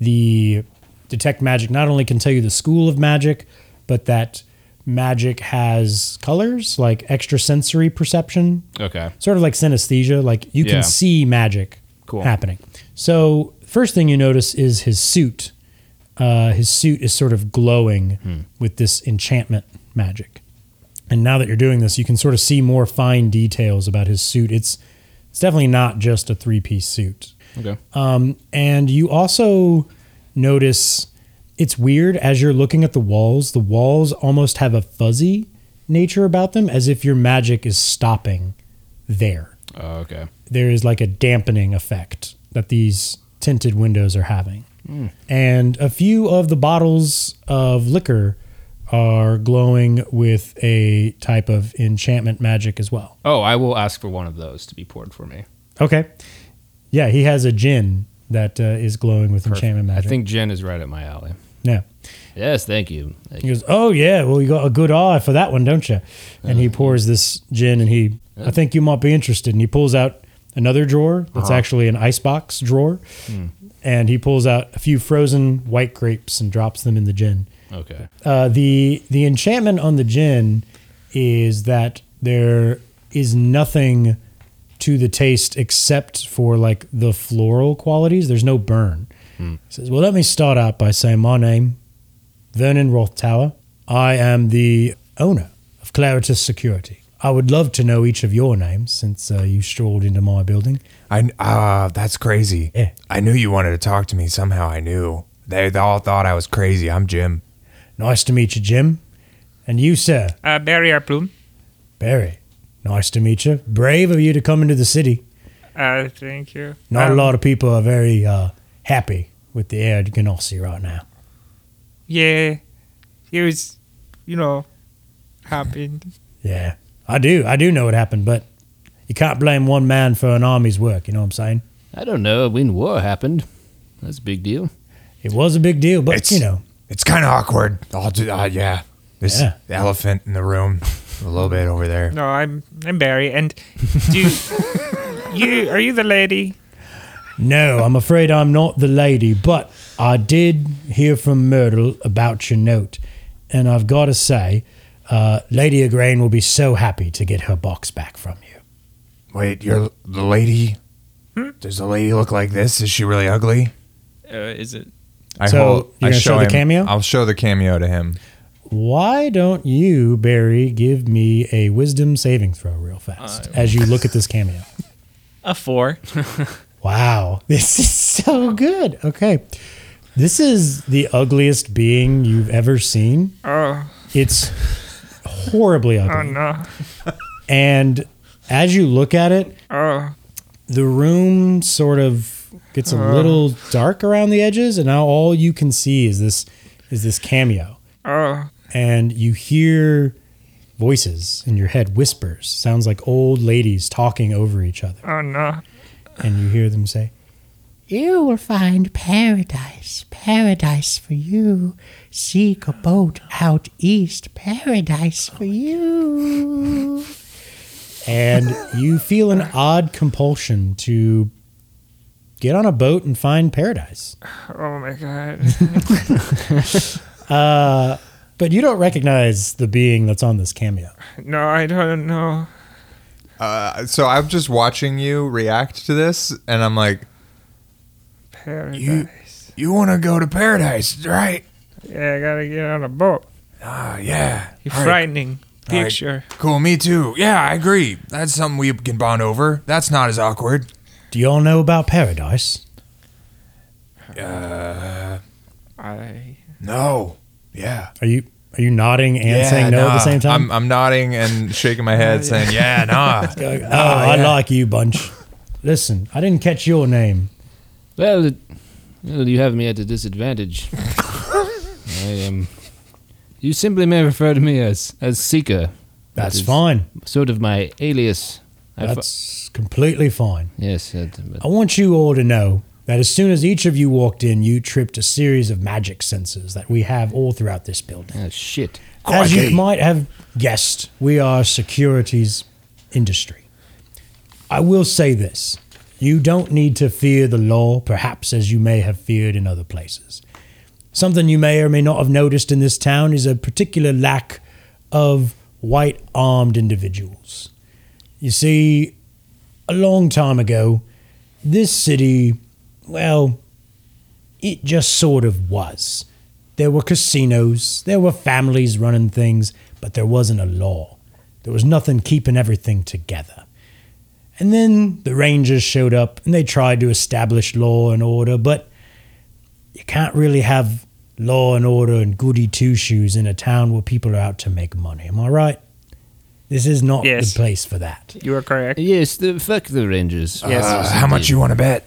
the detect magic not only can tell you the school of magic, but that magic has colors like extrasensory perception, Okay. sort of like synesthesia. Like you can Yeah. see magic Cool. happening. So first thing you notice is his suit. Uh, his suit is sort of glowing Hmm. with this enchantment magic. And now that you're doing this, you can sort of see more fine details about his suit. It's it's definitely not just a three piece suit. Okay. Um, and you also notice it's weird as you're looking at the walls. The walls almost have a fuzzy nature about them, as if your magic is stopping there. Oh, okay. There is like a dampening effect that these tinted windows are having. And a few of the bottles of liquor are glowing with a type of enchantment magic as well. Oh, I will ask for one of those to be poured for me. Okay. Yeah, he has a gin that uh, is glowing with enchantment magic. I think gin is right up my alley. Yeah. Yes, thank you. Thank He goes, "Oh yeah, well you got a good eye for that one, don't you?" And he uh-huh. pours this gin, and he, I think you might be interested. And he pulls out another drawer that's uh-huh. actually an icebox drawer, hmm. and he pulls out a few frozen white grapes and drops them in the gin. Okay. Uh, the the enchantment on the gin is that there is nothing to the taste except for like the floral qualities. There's no burn. He says, "Well, let me start out by saying my name, Vernon Rothtower. I am the owner of Claritas Security. I would love to know each of your names since uh, you strolled into my building. I ah, that's crazy. Yeah. I knew you wanted to talk to me. Somehow I knew. They, they all thought I was crazy. I'm Jim. Nice to meet you, Jim. And you, sir, Uh, Barry R. Plume. Barry. Nice to meet you. Brave of you to come into the city." Uh, thank you. Not a Um, lot of people are very uh, happy with the air at Genasi right now. Yeah, he was, you know, happened. Yeah, I do. I do know what happened, but you can't blame one man for an army's work. You know what I'm saying? I don't know. When war happened, that's a big deal. It was a big deal, but It's- you know, It's kind of awkward. I'll do. Uh, yeah. This Yeah. elephant in the room, a little bit over there. No, I'm I'm Barry, and do you, [LAUGHS] you are you the lady? No, I'm afraid I'm not the lady, but I did hear from Myrtle about your note, and I've got to say, uh, Lady Agrain will be so happy to get her box back from you. Wait, you're the lady? Does the lady look like this? Is she really ugly? Uh, is it? I So, hold- you're I gonna show the him- cameo? I'll show the cameo to him. Why don't you, Barry, give me a wisdom saving throw real fast as you look at this cameo? [LAUGHS] A four. [LAUGHS] Wow, this is so good. Okay. This is the ugliest being you've ever seen. Oh, It's horribly oh, ugly. oh no. And as you look at it, Oh, the room sort of gets a uh. little dark around the edges, and now all you can see is this is this cameo. oh, And you hear voices in your head, whispers. Sounds like old ladies talking over each other. oh no. And you hear them say, You will find paradise, paradise for you. Seek a boat out east, paradise for you. and you feel an odd compulsion to get on a boat and find paradise. Oh my god. [LAUGHS] Uh, but you don't recognize the being that's on this cameo. No, I don't know. Uh, so I'm just watching you react to this, and I'm like, Paradise. "You want to go to paradise, right? Yeah, I gotta get on a boat. Ah, yeah. You're All right, frightening All right. picture. Cool, me too. Yeah, I agree. That's something we can bond over. That's not as awkward. Do y'all know about paradise? Uh, I. no. Yeah. Are you are you nodding and yeah, saying no at the same time? I'm, I'm nodding and shaking my head, [LAUGHS] saying, "Yeah, nah." [LAUGHS] Going, oh, I like you, bunch. Listen, I didn't catch your name. Well, it, well, you have me at a disadvantage. [LAUGHS] I am. You simply may refer to me as as Seeker. That's fine. Sort of my alias. I fo- That's completely fine. yes. that- but- I want you all to know that as soon as each of you walked in, you tripped a series of magic sensors that we have all throughout this building. ah, shit. As you might have guessed, we are securities industry. I will say this. You don't need to fear the law, perhaps as you may have feared in other places. Something you may or may not have noticed in this town is a particular lack of white armed individuals. You see, a long time ago, this city, well, it just sort of was. There were casinos, there were families running things, but there wasn't a law. There was nothing keeping everything together. And then the Rangers showed up and they tried to establish law and order, but you can't really have law and order and goody two shoes in a town where people are out to make money. Am I right? This is not Yes. the place for that. You are correct. Yes, the fuck the Rangers. Yes. Uh, how much you want to bet?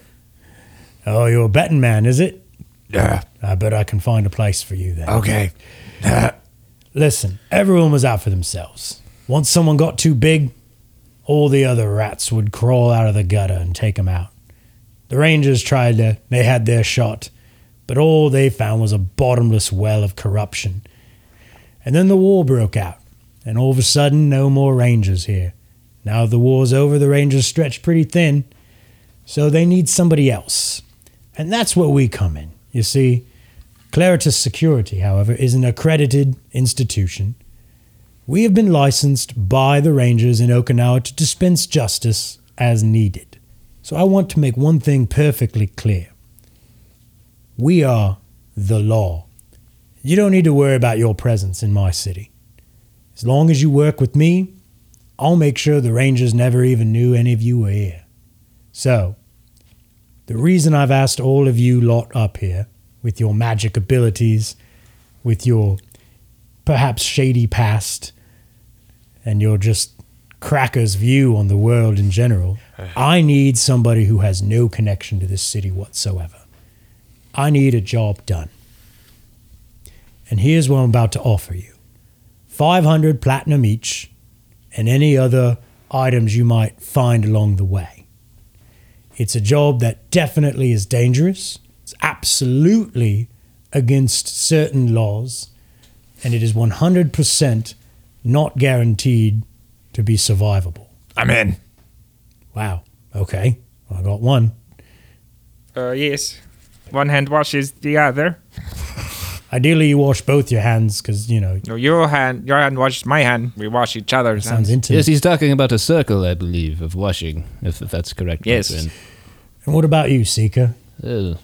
Oh, you're a betting man, is it? Yeah. I bet I can find a place for you there. Okay. [LAUGHS] Listen, everyone was out for themselves. Once someone got too big, all the other rats would crawl out of the gutter and take them out. The Rangers tried to, they had their shot, but all they found was a bottomless well of corruption. And then the war broke out, and all of a sudden, no more Rangers here. Now the war's over, the Rangers stretched pretty thin, so they need somebody else. And that's where we come in. You see, Claritas Security, however, is an accredited institution. We have been licensed by the Rangers in Okinawa to dispense justice as needed. So I want to make one thing perfectly clear. We are the law. You don't need to worry about your presence in my city. As long as you work with me, I'll make sure the Rangers never even knew any of you were here. So, the reason I've asked all of you lot up here, with your magic abilities, with your perhaps shady past, and your just cracker's view on the world in general, [SIGHS] I need somebody who has no connection to this city whatsoever. I need a job done. And here's what I'm about to offer you 500 platinum each, and any other items you might find along the way. It's a job that definitely is dangerous. It's absolutely against certain laws, and it is 100% not guaranteed to be survivable. I'm in. Wow. Okay. I got one. Uh, yes. One hand washes the other. Ideally, you wash both your hands because you know No, your hand, your hand washes my hand. We wash each other's sounds hands. intimate. Yes, he's talking about a circle, I believe, of washing, if, if that's correct. Yes. Catherine. and what about you, Seeker? Oh.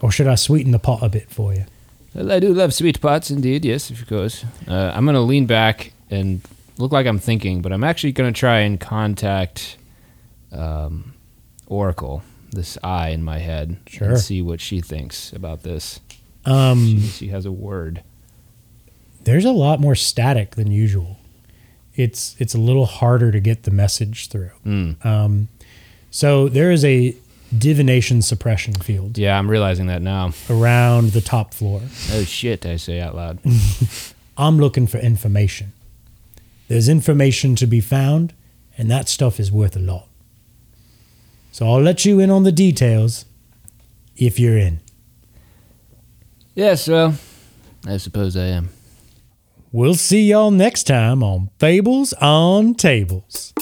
Or should I sweeten the pot a bit for you? Well, I do love sweet pots, indeed. Yes, of course. Uh, I'm gonna lean back and look like I'm thinking, but I'm actually gonna try and contact um, Oracle, this eye in my head, Sure. and see what she thinks about this. Um, She, she has a word. there's a lot more static than usual. It's it's a little harder to get the message through. Mm. Um, so there is a divination suppression field Yeah, I'm realizing that now. around the top floor. Oh shit! I say out loud. [LAUGHS] I'm looking for information. There's information to be found, and that stuff is worth a lot. So I'll let you in on the details if you're in. Yes, well, I suppose I am. We'll see y'all next time on Fables on Tables.